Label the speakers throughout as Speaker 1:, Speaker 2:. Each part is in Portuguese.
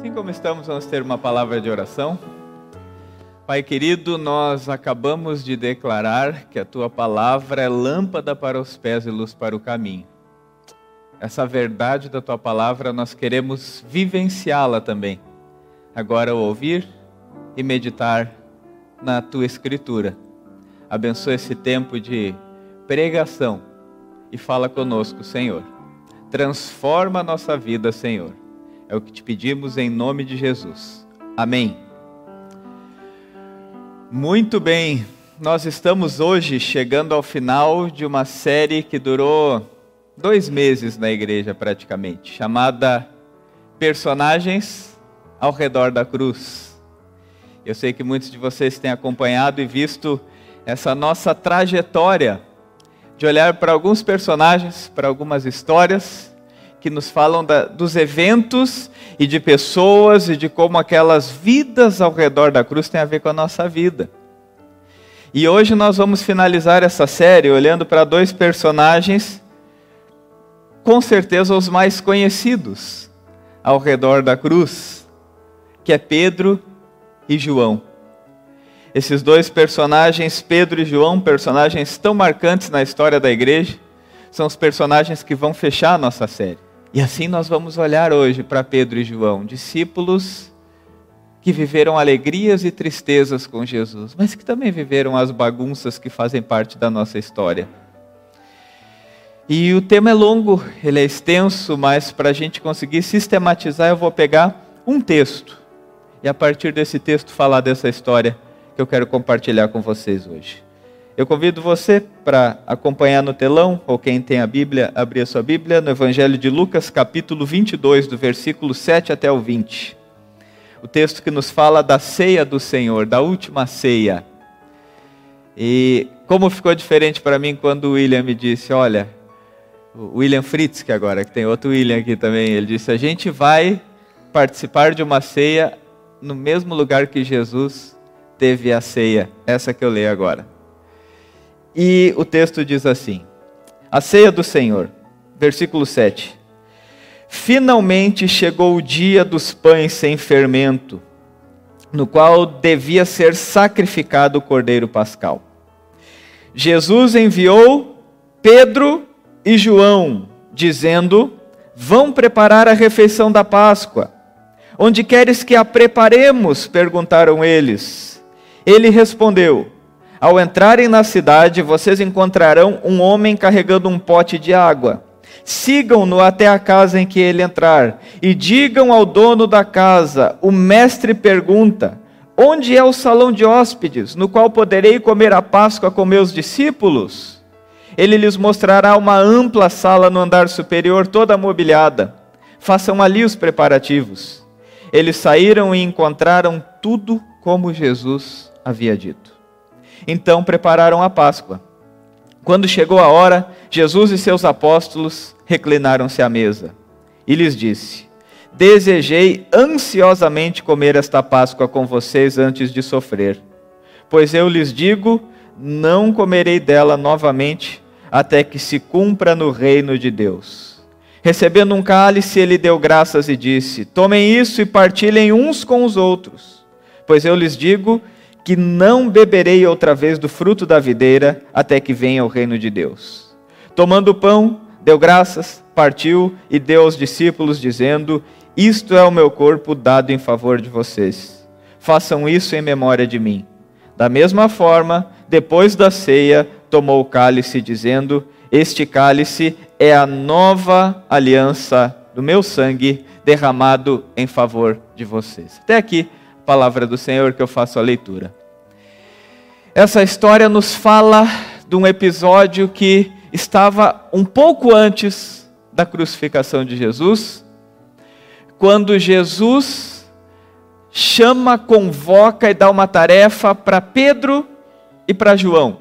Speaker 1: Assim como estamos, vamos ter uma palavra de oração. Pai querido, nós acabamos de declarar que a tua palavra é lâmpada para os pés e luz para o caminho. Essa verdade da tua palavra nós queremos vivenciá-la também. Agora ouvir e meditar na tua escritura. Abençoa esse tempo de pregação e fala conosco, Senhor. Transforma a nossa vida, Senhor. É o que te pedimos em nome de Jesus. Amém. Muito bem, nós estamos hoje chegando ao final de uma série que durou dois meses na igreja praticamente, chamada Personagens ao redor da cruz. Eu sei que muitos de vocês têm acompanhado e visto essa nossa trajetória de olhar para alguns personagens, para algumas histórias que nos falam da, dos eventos e de pessoas e de como aquelas vidas ao redor da cruz têm a ver com a nossa vida. E hoje nós vamos finalizar essa série olhando para dois personagens, com certeza os mais conhecidos ao redor da cruz, que é Pedro e João. Esses dois personagens, Pedro e João, personagens tão marcantes na história da igreja, são os personagens que vão fechar a nossa série. E assim nós vamos olhar hoje para Pedro e João, discípulos que viveram alegrias e tristezas com Jesus, mas que também viveram as bagunças que fazem parte da nossa história. E o tema é longo, ele é extenso, mas para a gente conseguir sistematizar, eu vou pegar um texto e a partir desse texto falar dessa história que eu quero compartilhar com vocês hoje. Eu convido você para acompanhar no telão, ou quem tem a Bíblia, abrir a sua Bíblia, no Evangelho de Lucas, capítulo 22, do versículo 7 até o 20. O texto que nos fala da ceia do Senhor, da última ceia. E como ficou diferente para mim quando o William me disse: Olha, o William Fritz, que agora, que tem outro William aqui também, ele disse: A gente vai participar de uma ceia no mesmo lugar que Jesus teve a ceia, essa que eu leio agora. E o texto diz assim: A ceia do Senhor, versículo 7. Finalmente chegou o dia dos pães sem fermento, no qual devia ser sacrificado o cordeiro pascal. Jesus enviou Pedro e João, dizendo: Vão preparar a refeição da Páscoa. Onde queres que a preparemos? perguntaram eles. Ele respondeu: ao entrarem na cidade, vocês encontrarão um homem carregando um pote de água. Sigam-no até a casa em que ele entrar e digam ao dono da casa: O mestre pergunta: Onde é o salão de hóspedes, no qual poderei comer a Páscoa com meus discípulos? Ele lhes mostrará uma ampla sala no andar superior, toda mobiliada. Façam ali os preparativos. Eles saíram e encontraram tudo como Jesus havia dito. Então prepararam a Páscoa. Quando chegou a hora, Jesus e seus apóstolos reclinaram-se à mesa. E lhes disse: Desejei ansiosamente comer esta Páscoa com vocês antes de sofrer. Pois eu lhes digo: não comerei dela novamente até que se cumpra no reino de Deus. Recebendo um cálice, ele deu graças e disse: Tomem isso e partilhem uns com os outros. Pois eu lhes digo que não beberei outra vez do fruto da videira até que venha o reino de Deus. Tomando o pão, deu graças, partiu e deu aos discípulos, dizendo: Isto é o meu corpo dado em favor de vocês. Façam isso em memória de mim. Da mesma forma, depois da ceia, tomou o cálice, dizendo: Este cálice é a nova aliança do meu sangue derramado em favor de vocês. Até aqui palavra do Senhor que eu faço a leitura. Essa história nos fala de um episódio que estava um pouco antes da crucificação de Jesus, quando Jesus chama, convoca e dá uma tarefa para Pedro e para João.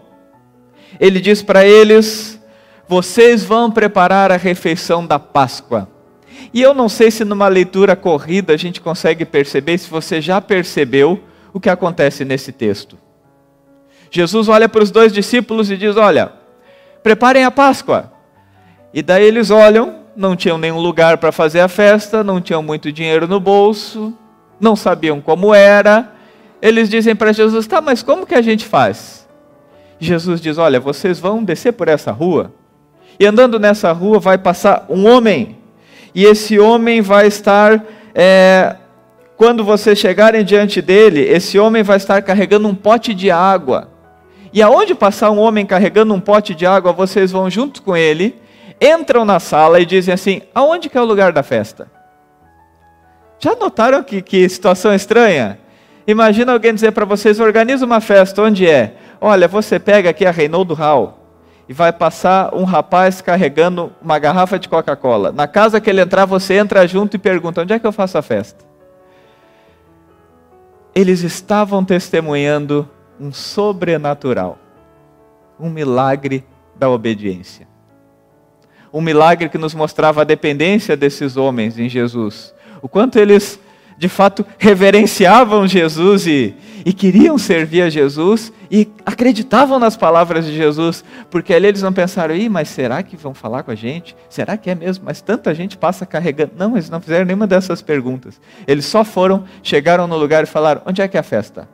Speaker 1: Ele diz para eles: vocês vão preparar a refeição da Páscoa. E eu não sei se numa leitura corrida a gente consegue perceber, se você já percebeu o que acontece nesse texto. Jesus olha para os dois discípulos e diz: Olha, preparem a Páscoa. E daí eles olham não tinham nenhum lugar para fazer a festa, não tinham muito dinheiro no bolso, não sabiam como era. Eles dizem para Jesus: tá, mas como que a gente faz? Jesus diz: olha, vocês vão descer por essa rua, e andando nessa rua vai passar um homem, e esse homem vai estar. É, quando vocês chegarem diante dele, esse homem vai estar carregando um pote de água. E aonde passar um homem carregando um pote de água, vocês vão junto com ele, entram na sala e dizem assim: aonde que é o lugar da festa? Já notaram que, que situação estranha? Imagina alguém dizer para vocês: organiza uma festa, onde é? Olha, você pega aqui a Reinaldo Hall e vai passar um rapaz carregando uma garrafa de Coca-Cola. Na casa que ele entrar, você entra junto e pergunta: onde é que eu faço a festa? eles estavam testemunhando um sobrenatural, um milagre da obediência. Um milagre que nos mostrava a dependência desses homens em Jesus. O quanto eles de fato reverenciavam Jesus e, e queriam servir a Jesus e acreditavam nas palavras de Jesus, porque ali eles não pensaram, Ih, mas será que vão falar com a gente? Será que é mesmo? Mas tanta gente passa carregando. Não, eles não fizeram nenhuma dessas perguntas. Eles só foram, chegaram no lugar e falaram: onde é que é a festa?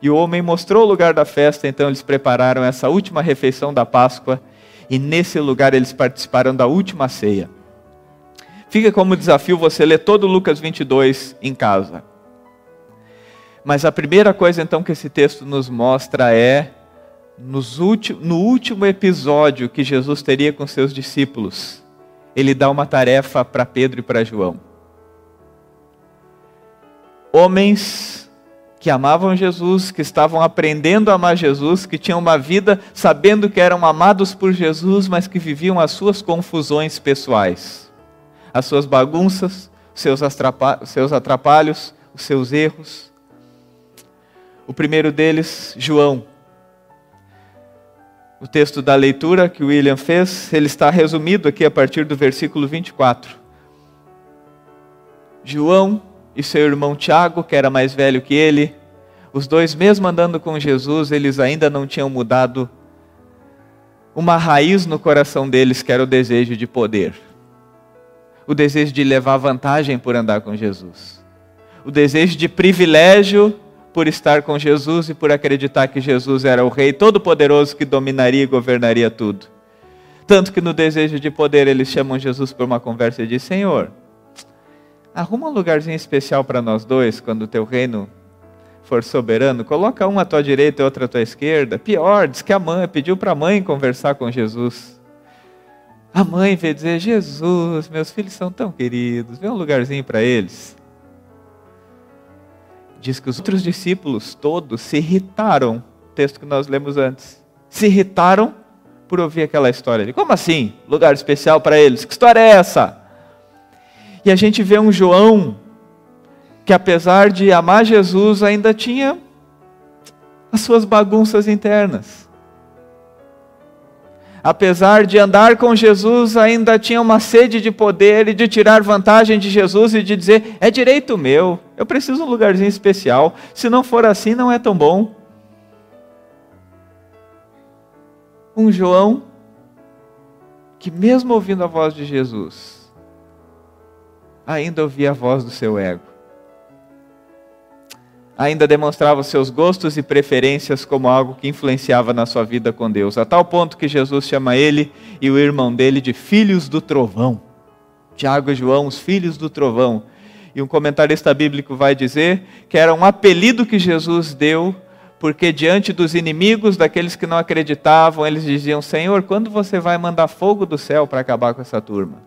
Speaker 1: E o homem mostrou o lugar da festa, então eles prepararam essa última refeição da Páscoa, e nesse lugar eles participaram da última ceia. Fica como desafio você ler todo Lucas 22 em casa. Mas a primeira coisa então que esse texto nos mostra é no último episódio que Jesus teria com seus discípulos, ele dá uma tarefa para Pedro e para João. Homens que amavam Jesus, que estavam aprendendo a amar Jesus, que tinham uma vida sabendo que eram amados por Jesus, mas que viviam as suas confusões pessoais as suas bagunças, seus, seus atrapalhos, os seus erros. O primeiro deles, João. O texto da leitura que William fez, ele está resumido aqui a partir do versículo 24. João e seu irmão Tiago, que era mais velho que ele, os dois, mesmo andando com Jesus, eles ainda não tinham mudado uma raiz no coração deles, que era o desejo de poder o desejo de levar vantagem por andar com Jesus, o desejo de privilégio por estar com Jesus e por acreditar que Jesus era o Rei Todo-Poderoso que dominaria e governaria tudo. Tanto que no desejo de poder eles chamam Jesus por uma conversa e dizem: Senhor, arruma um lugarzinho especial para nós dois quando o teu reino for soberano. Coloca um à tua direita e outro à tua esquerda. Pior, diz que a mãe pediu para a mãe conversar com Jesus. A mãe veio dizer: Jesus, meus filhos são tão queridos, vê um lugarzinho para eles. Diz que os outros discípulos todos se irritaram, texto que nós lemos antes, se irritaram por ouvir aquela história ali. Como assim? Lugar especial para eles? Que história é essa? E a gente vê um João que, apesar de amar Jesus, ainda tinha as suas bagunças internas apesar de andar com Jesus, ainda tinha uma sede de poder e de tirar vantagem de Jesus e de dizer: é direito meu, eu preciso de um lugarzinho especial, se não for assim, não é tão bom. Um João que, mesmo ouvindo a voz de Jesus, ainda ouvia a voz do seu ego ainda demonstrava seus gostos e preferências como algo que influenciava na sua vida com Deus, a tal ponto que Jesus chama ele e o irmão dele de filhos do trovão. Tiago e João, os filhos do trovão. E um comentarista bíblico vai dizer que era um apelido que Jesus deu, porque diante dos inimigos, daqueles que não acreditavam, eles diziam: Senhor, quando você vai mandar fogo do céu para acabar com essa turma?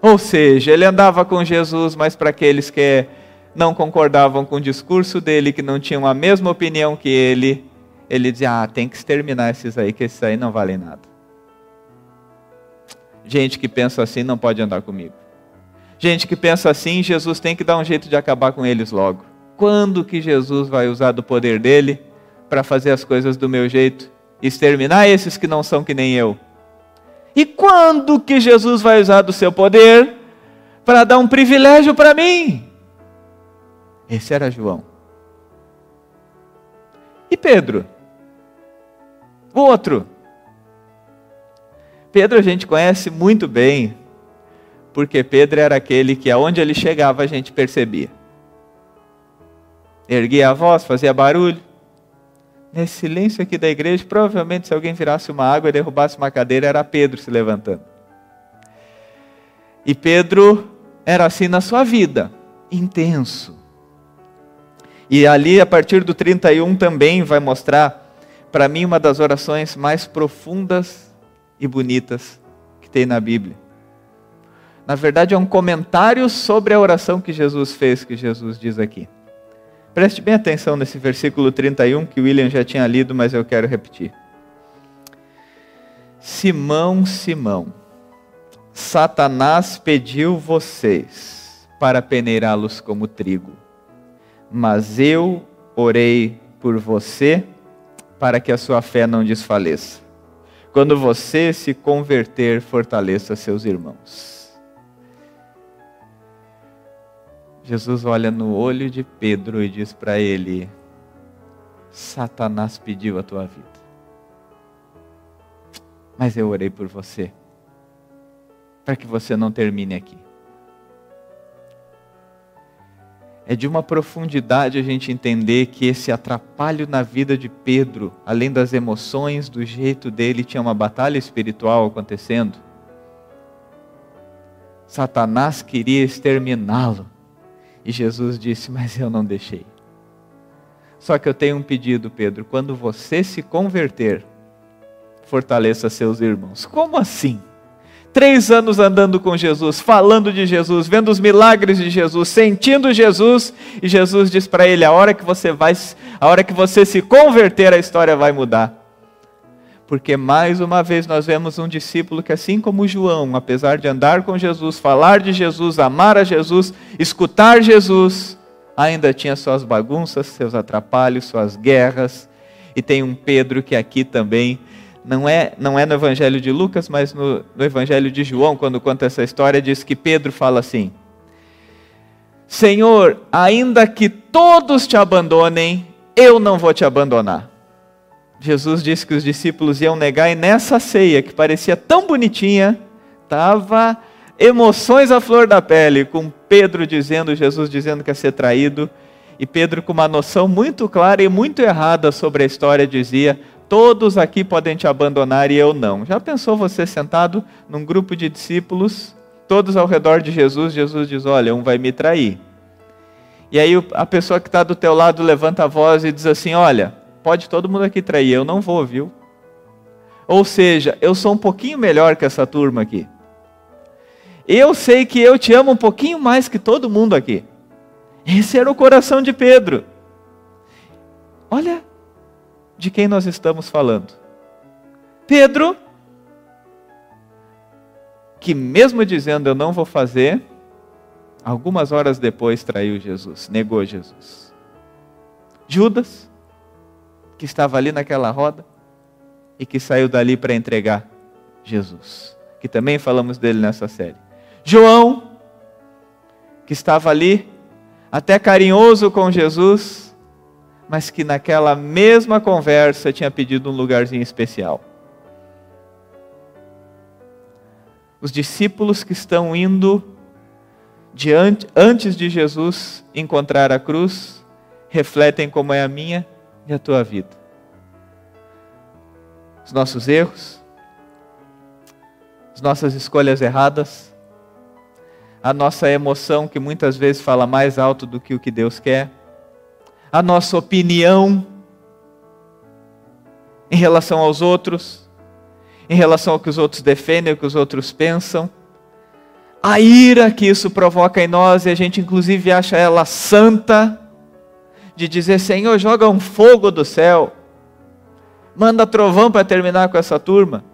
Speaker 1: Ou seja, ele andava com Jesus, mas para aqueles que não concordavam com o discurso dele, que não tinham a mesma opinião que ele, ele dizia: Ah, tem que exterminar esses aí, que esses aí não valem nada. Gente que pensa assim não pode andar comigo. Gente que pensa assim, Jesus tem que dar um jeito de acabar com eles logo. Quando que Jesus vai usar do poder dele para fazer as coisas do meu jeito? Exterminar esses que não são que nem eu. E quando que Jesus vai usar do seu poder para dar um privilégio para mim? Esse era João. E Pedro? O outro. Pedro a gente conhece muito bem, porque Pedro era aquele que aonde ele chegava a gente percebia. Erguia a voz, fazia barulho. Nesse silêncio aqui da igreja, provavelmente se alguém virasse uma água e derrubasse uma cadeira, era Pedro se levantando. E Pedro era assim na sua vida, intenso. E ali, a partir do 31, também vai mostrar, para mim, uma das orações mais profundas e bonitas que tem na Bíblia. Na verdade, é um comentário sobre a oração que Jesus fez, que Jesus diz aqui. Preste bem atenção nesse versículo 31 que William já tinha lido, mas eu quero repetir. Simão, Simão, Satanás pediu vocês para peneirá-los como trigo, mas eu orei por você para que a sua fé não desfaleça. Quando você se converter, fortaleça seus irmãos. Jesus olha no olho de Pedro e diz para ele: Satanás pediu a tua vida. Mas eu orei por você, para que você não termine aqui. É de uma profundidade a gente entender que esse atrapalho na vida de Pedro, além das emoções, do jeito dele, tinha uma batalha espiritual acontecendo. Satanás queria exterminá-lo. E Jesus disse: Mas eu não deixei. Só que eu tenho um pedido, Pedro: quando você se converter, fortaleça seus irmãos. Como assim? Três anos andando com Jesus, falando de Jesus, vendo os milagres de Jesus, sentindo Jesus, e Jesus diz para ele: a hora que você vai, a hora que você se converter, a história vai mudar. Porque mais uma vez nós vemos um discípulo que, assim como João, apesar de andar com Jesus, falar de Jesus, amar a Jesus, escutar Jesus, ainda tinha suas bagunças, seus atrapalhos, suas guerras. E tem um Pedro que aqui também, não é, não é no Evangelho de Lucas, mas no, no Evangelho de João, quando conta essa história, diz que Pedro fala assim: Senhor, ainda que todos te abandonem, eu não vou te abandonar. Jesus disse que os discípulos iam negar, e nessa ceia, que parecia tão bonitinha, estava emoções à flor da pele, com Pedro dizendo, Jesus dizendo que ia ser traído, e Pedro, com uma noção muito clara e muito errada sobre a história, dizia: Todos aqui podem te abandonar e eu não. Já pensou você sentado num grupo de discípulos, todos ao redor de Jesus? Jesus diz: Olha, um vai me trair. E aí a pessoa que está do teu lado levanta a voz e diz assim: Olha, pode todo mundo aqui trair, eu não vou, viu? Ou seja, eu sou um pouquinho melhor que essa turma aqui. Eu sei que eu te amo um pouquinho mais que todo mundo aqui. Esse era o coração de Pedro. Olha de quem nós estamos falando. Pedro, que mesmo dizendo eu não vou fazer, algumas horas depois traiu Jesus, negou Jesus. Judas, que estava ali naquela roda e que saiu dali para entregar Jesus, que também falamos dele nessa série. João, que estava ali, até carinhoso com Jesus, mas que naquela mesma conversa tinha pedido um lugarzinho especial. Os discípulos que estão indo diante, antes de Jesus encontrar a cruz, refletem como é a minha e a tua vida. Os nossos erros, as nossas escolhas erradas, a nossa emoção que muitas vezes fala mais alto do que o que Deus quer, a nossa opinião em relação aos outros, em relação ao que os outros defendem, o que os outros pensam, a ira que isso provoca em nós e a gente inclusive acha ela santa de dizer: Senhor, joga um fogo do céu, manda trovão para terminar com essa turma.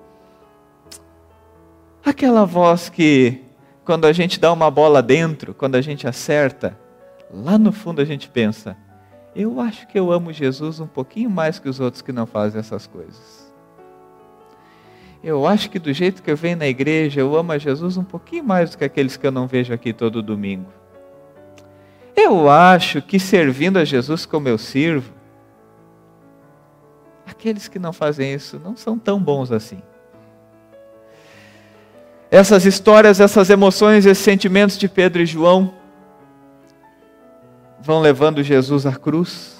Speaker 1: Aquela voz que, quando a gente dá uma bola dentro, quando a gente acerta, lá no fundo a gente pensa: eu acho que eu amo Jesus um pouquinho mais que os outros que não fazem essas coisas. Eu acho que do jeito que eu venho na igreja, eu amo a Jesus um pouquinho mais do que aqueles que eu não vejo aqui todo domingo. Eu acho que servindo a Jesus como eu sirvo, aqueles que não fazem isso não são tão bons assim. essas histórias, essas emoções, esses sentimentos de Pedro e João vão levando Jesus à cruz.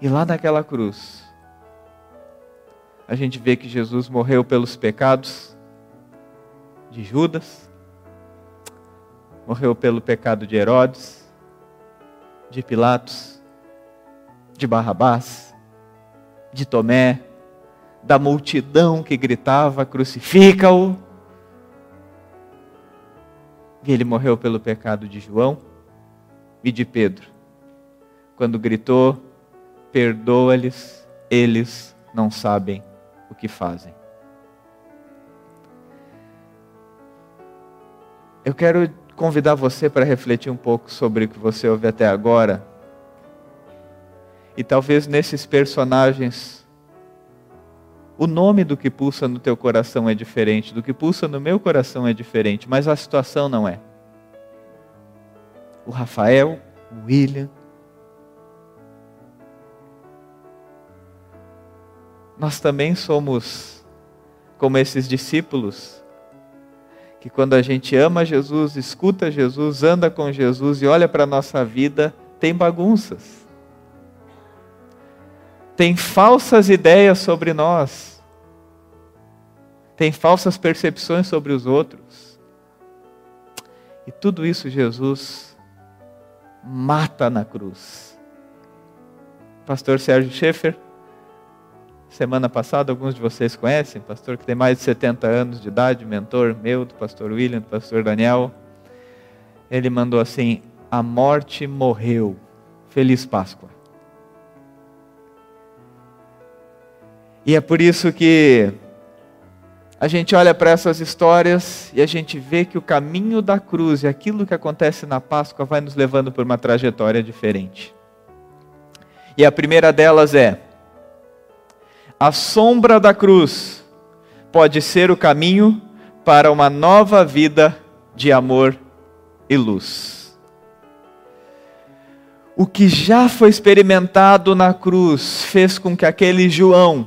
Speaker 1: E lá naquela cruz, a gente vê que Jesus morreu pelos pecados de Judas, morreu pelo pecado de Herodes, de Pilatos, de Barrabás, de Tomé, da multidão que gritava: crucifica-o. E ele morreu pelo pecado de João e de Pedro, quando gritou: perdoa-lhes, eles não sabem o que fazem. Eu quero convidar você para refletir um pouco sobre o que você ouve até agora. E talvez nesses personagens, o nome do que pulsa no teu coração é diferente, do que pulsa no meu coração é diferente, mas a situação não é. O Rafael, o William, nós também somos como esses discípulos que quando a gente ama Jesus, escuta Jesus, anda com Jesus e olha para a nossa vida, tem bagunças. Tem falsas ideias sobre nós. Tem falsas percepções sobre os outros. E tudo isso Jesus mata na cruz. Pastor Sérgio Schaefer Semana passada, alguns de vocês conhecem, pastor que tem mais de 70 anos de idade, mentor meu, do pastor William, do pastor Daniel. Ele mandou assim: A morte morreu. Feliz Páscoa. E é por isso que a gente olha para essas histórias e a gente vê que o caminho da cruz e aquilo que acontece na Páscoa vai nos levando por uma trajetória diferente. E a primeira delas é a sombra da cruz pode ser o caminho para uma nova vida de amor e luz. O que já foi experimentado na cruz fez com que aquele João,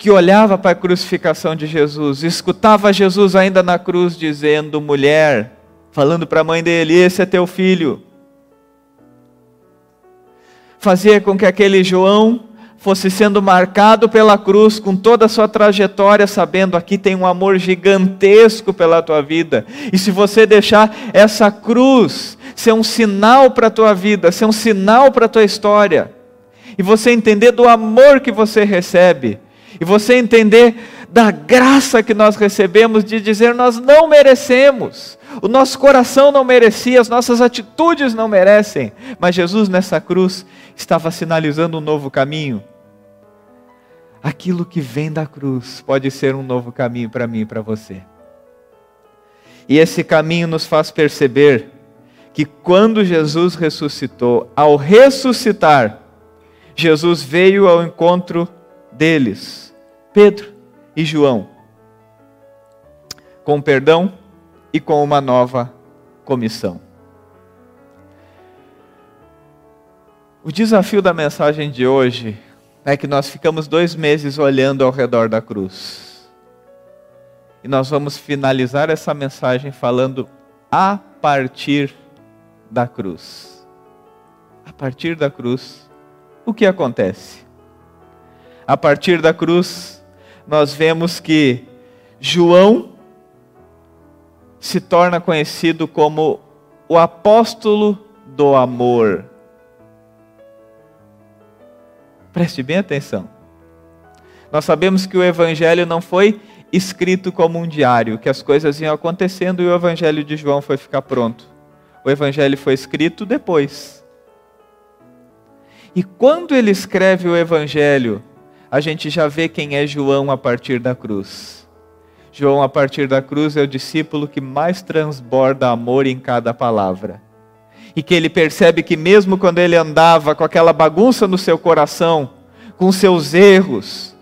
Speaker 1: que olhava para a crucificação de Jesus, escutava Jesus ainda na cruz dizendo: mulher, falando para a mãe dele: Esse é teu filho. Fazia com que aquele João fosse sendo marcado pela cruz com toda a sua trajetória, sabendo aqui tem um amor gigantesco pela tua vida. E se você deixar essa cruz ser um sinal para a tua vida, ser um sinal para a tua história, e você entender do amor que você recebe, e você entender da graça que nós recebemos de dizer nós não merecemos, o nosso coração não merecia, as nossas atitudes não merecem, mas Jesus nessa cruz estava sinalizando um novo caminho. Aquilo que vem da cruz pode ser um novo caminho para mim e para você. E esse caminho nos faz perceber que quando Jesus ressuscitou, ao ressuscitar, Jesus veio ao encontro deles, Pedro e João, com perdão e com uma nova comissão. O desafio da mensagem de hoje é que nós ficamos dois meses olhando ao redor da cruz. E nós vamos finalizar essa mensagem falando a partir da cruz. A partir da cruz, o que acontece? A partir da cruz, nós vemos que João se torna conhecido como o apóstolo do amor. Preste bem atenção. Nós sabemos que o Evangelho não foi escrito como um diário, que as coisas iam acontecendo e o Evangelho de João foi ficar pronto. O Evangelho foi escrito depois. E quando ele escreve o Evangelho, a gente já vê quem é João a partir da cruz. João, a partir da cruz, é o discípulo que mais transborda amor em cada palavra e que ele percebe que, mesmo quando ele andava com aquela bagunça no seu coração, com seus erros,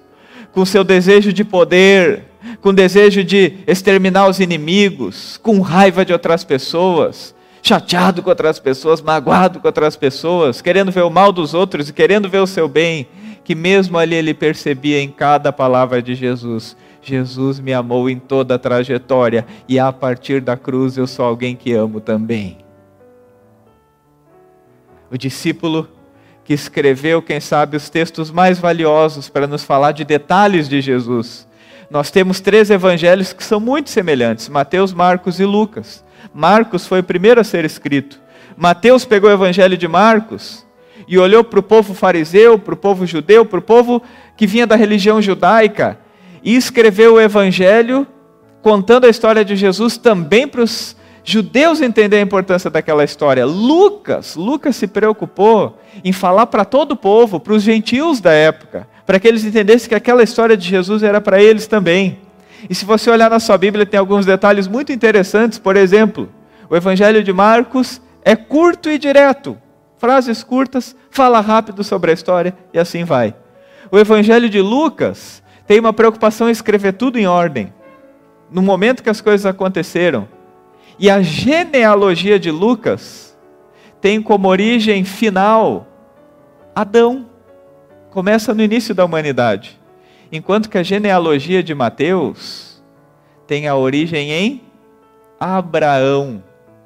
Speaker 1: com seu desejo de poder, com desejo de exterminar os inimigos, com raiva de outras pessoas, chateado com outras pessoas, magoado com outras pessoas, querendo ver o mal dos outros e querendo ver o seu bem, que mesmo ali ele percebia em cada palavra de Jesus Jesus me amou em toda a trajetória e a partir da cruz eu sou alguém que amo também. O discípulo que escreveu, quem sabe, os textos mais valiosos para nos falar de detalhes de Jesus. Nós temos três evangelhos que são muito semelhantes: Mateus, Marcos e Lucas. Marcos foi o primeiro a ser escrito. Mateus pegou o evangelho de Marcos e olhou para o povo fariseu, para o povo judeu, para o povo que vinha da religião judaica e escreveu o evangelho contando a história de Jesus também para os judeus entenderem a importância daquela história. Lucas, Lucas se preocupou em falar para todo o povo, para os gentios da época, para que eles entendessem que aquela história de Jesus era para eles também. E se você olhar na sua Bíblia, tem alguns detalhes muito interessantes. Por exemplo, o Evangelho de Marcos é curto e direto. Frases curtas, fala rápido sobre a história e assim vai. O Evangelho de Lucas tem uma preocupação em escrever tudo em ordem, no momento que as coisas aconteceram. E a genealogia de Lucas tem como origem final Adão. Começa no início da humanidade. Enquanto que a genealogia de Mateus tem a origem em Abraão,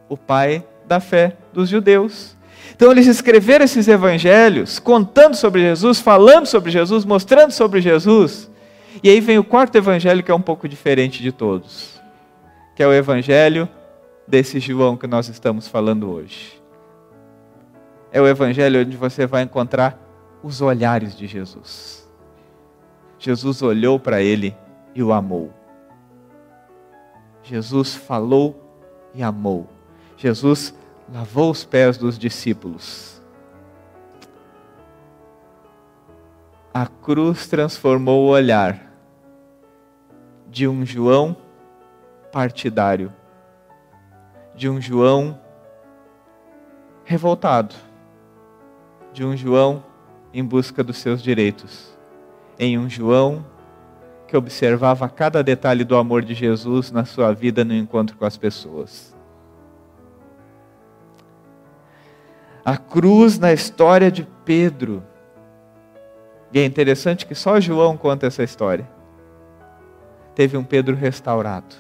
Speaker 1: o pai da fé dos judeus. Então eles escreveram esses evangelhos contando sobre Jesus, falando sobre Jesus, mostrando sobre Jesus. E aí vem o quarto evangelho que é um pouco diferente de todos, que é o evangelho desse João que nós estamos falando hoje. É o evangelho onde você vai encontrar os olhares de Jesus. Jesus olhou para ele e o amou. Jesus falou e amou. Jesus lavou os pés dos discípulos. A cruz transformou o olhar de um João partidário, de um João revoltado, de um João em busca dos seus direitos, em um João que observava cada detalhe do amor de Jesus na sua vida no encontro com as pessoas. A cruz na história de Pedro. E é interessante que só João conta essa história. Teve um Pedro restaurado.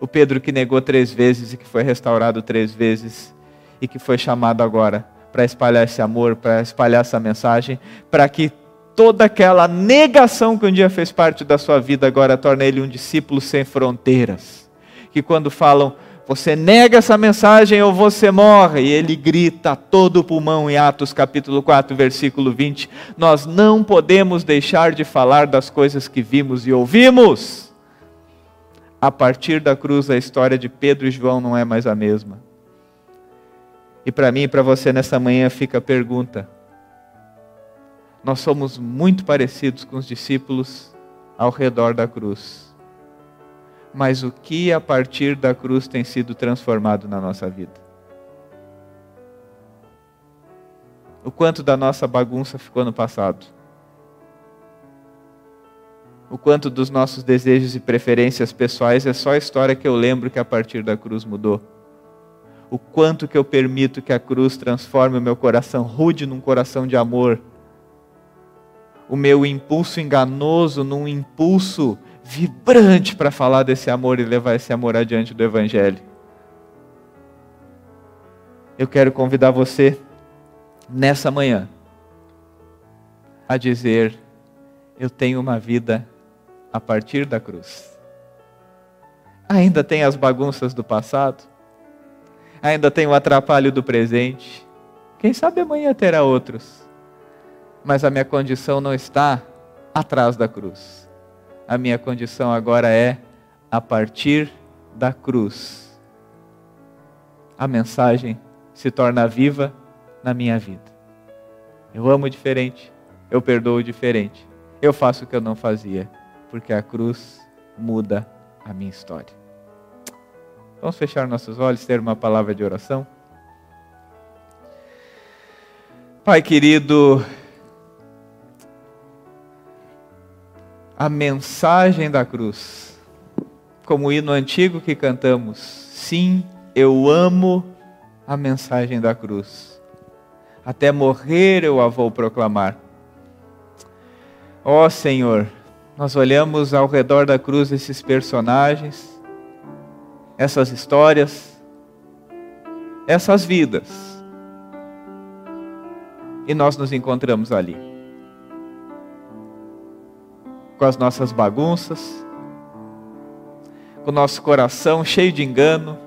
Speaker 1: O Pedro que negou três vezes e que foi restaurado três vezes e que foi chamado agora para espalhar esse amor, para espalhar essa mensagem, para que toda aquela negação que um dia fez parte da sua vida agora torne ele um discípulo sem fronteiras. Que quando falam você nega essa mensagem ou você morre. E ele grita a todo pulmão em Atos capítulo 4, versículo 20: Nós não podemos deixar de falar das coisas que vimos e ouvimos. A partir da cruz, a história de Pedro e João não é mais a mesma. E para mim e para você nessa manhã fica a pergunta: nós somos muito parecidos com os discípulos ao redor da cruz mas o que a partir da cruz tem sido transformado na nossa vida. O quanto da nossa bagunça ficou no passado. O quanto dos nossos desejos e preferências pessoais é só a história que eu lembro que a partir da cruz mudou. O quanto que eu permito que a cruz transforme o meu coração rude num coração de amor. O meu impulso enganoso num impulso vibrante para falar desse amor e levar esse amor adiante do Evangelho. Eu quero convidar você nessa manhã a dizer: Eu tenho uma vida a partir da cruz. Ainda tem as bagunças do passado, ainda tem o atrapalho do presente. Quem sabe amanhã terá outros, mas a minha condição não está atrás da cruz a minha condição agora é a partir da cruz. A mensagem se torna viva na minha vida. Eu amo diferente, eu perdoo diferente, eu faço o que eu não fazia, porque a cruz muda a minha história. Vamos fechar nossos olhos, ter uma palavra de oração. Pai querido, a mensagem da cruz. Como o hino antigo que cantamos, sim, eu amo a mensagem da cruz. Até morrer eu a vou proclamar. Ó oh, Senhor, Nós olhamos ao redor da cruz esses personagens, essas histórias, essas vidas, e nós nos encontramos ali, com as nossas bagunças, com o nosso coração cheio de engano,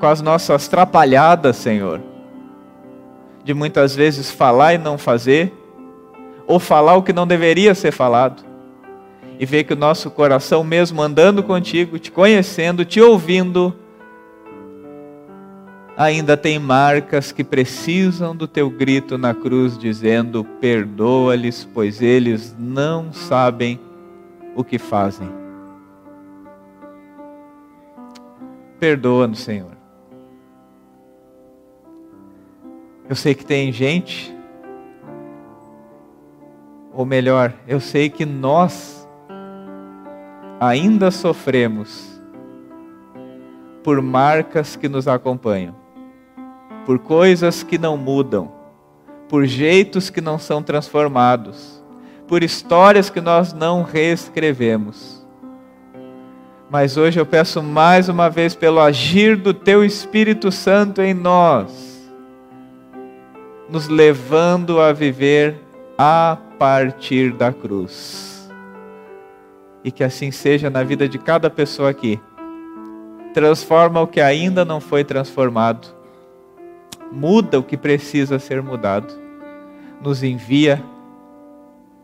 Speaker 1: com as nossas trapalhadas, Senhor, de muitas vezes falar e não fazer, ou falar o que não deveria ser falado, e ver que o nosso coração, mesmo andando contigo, te conhecendo, te ouvindo, ainda tem marcas que precisam do teu grito na cruz, dizendo: Perdoa-lhes, pois eles não sabem o que fazem. Perdoa-nos, Senhor. Eu sei que tem gente, ou melhor, eu sei que nós ainda sofremos por marcas que nos acompanham, por coisas que não mudam, por jeitos que não são transformados, por histórias que nós não reescrevemos. Mas hoje eu peço mais uma vez pelo agir do Teu Espírito Santo em nós nos levando a viver a partir da cruz. E que assim seja na vida de cada pessoa aqui. Transforma o que ainda não foi transformado. Muda o que precisa ser mudado. Nos envia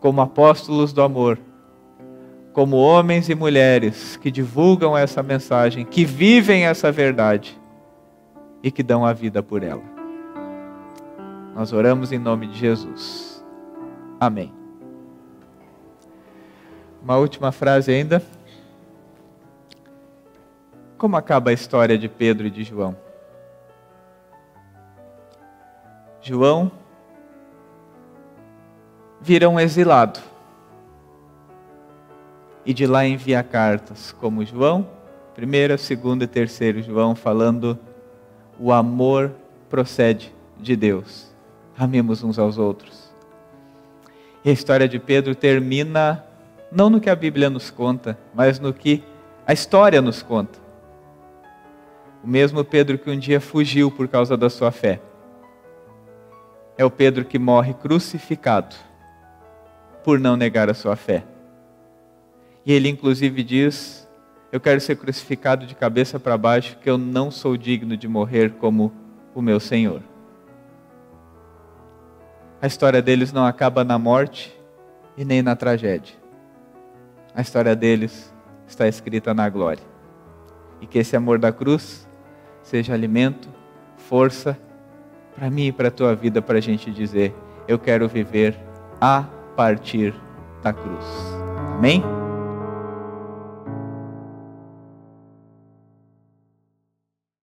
Speaker 1: como apóstolos do amor, como homens e mulheres que divulgam essa mensagem, que vivem essa verdade e que dão a vida por ela. Nós oramos em nome de Jesus. Amém. Uma última frase ainda. Como acaba a história de Pedro e de João? João vira um exilado e de lá envia cartas, como João, primeira, segunda e terceiro João, falando o amor procede de Deus amemos uns aos outros. E a história de Pedro termina não no que a Bíblia nos conta, mas no que a história nos conta. O mesmo Pedro que um dia fugiu por causa da sua fé. É o Pedro que morre crucificado por não negar a sua fé. E ele inclusive diz: Eu quero ser crucificado de cabeça para baixo, que eu não sou digno de morrer como o meu Senhor. A história deles não acaba na morte e nem na tragédia. A história deles está escrita na glória. E que esse amor da cruz seja alimento, força para mim e para a tua vida, para a gente dizer: Eu quero viver a partir da cruz. Amém?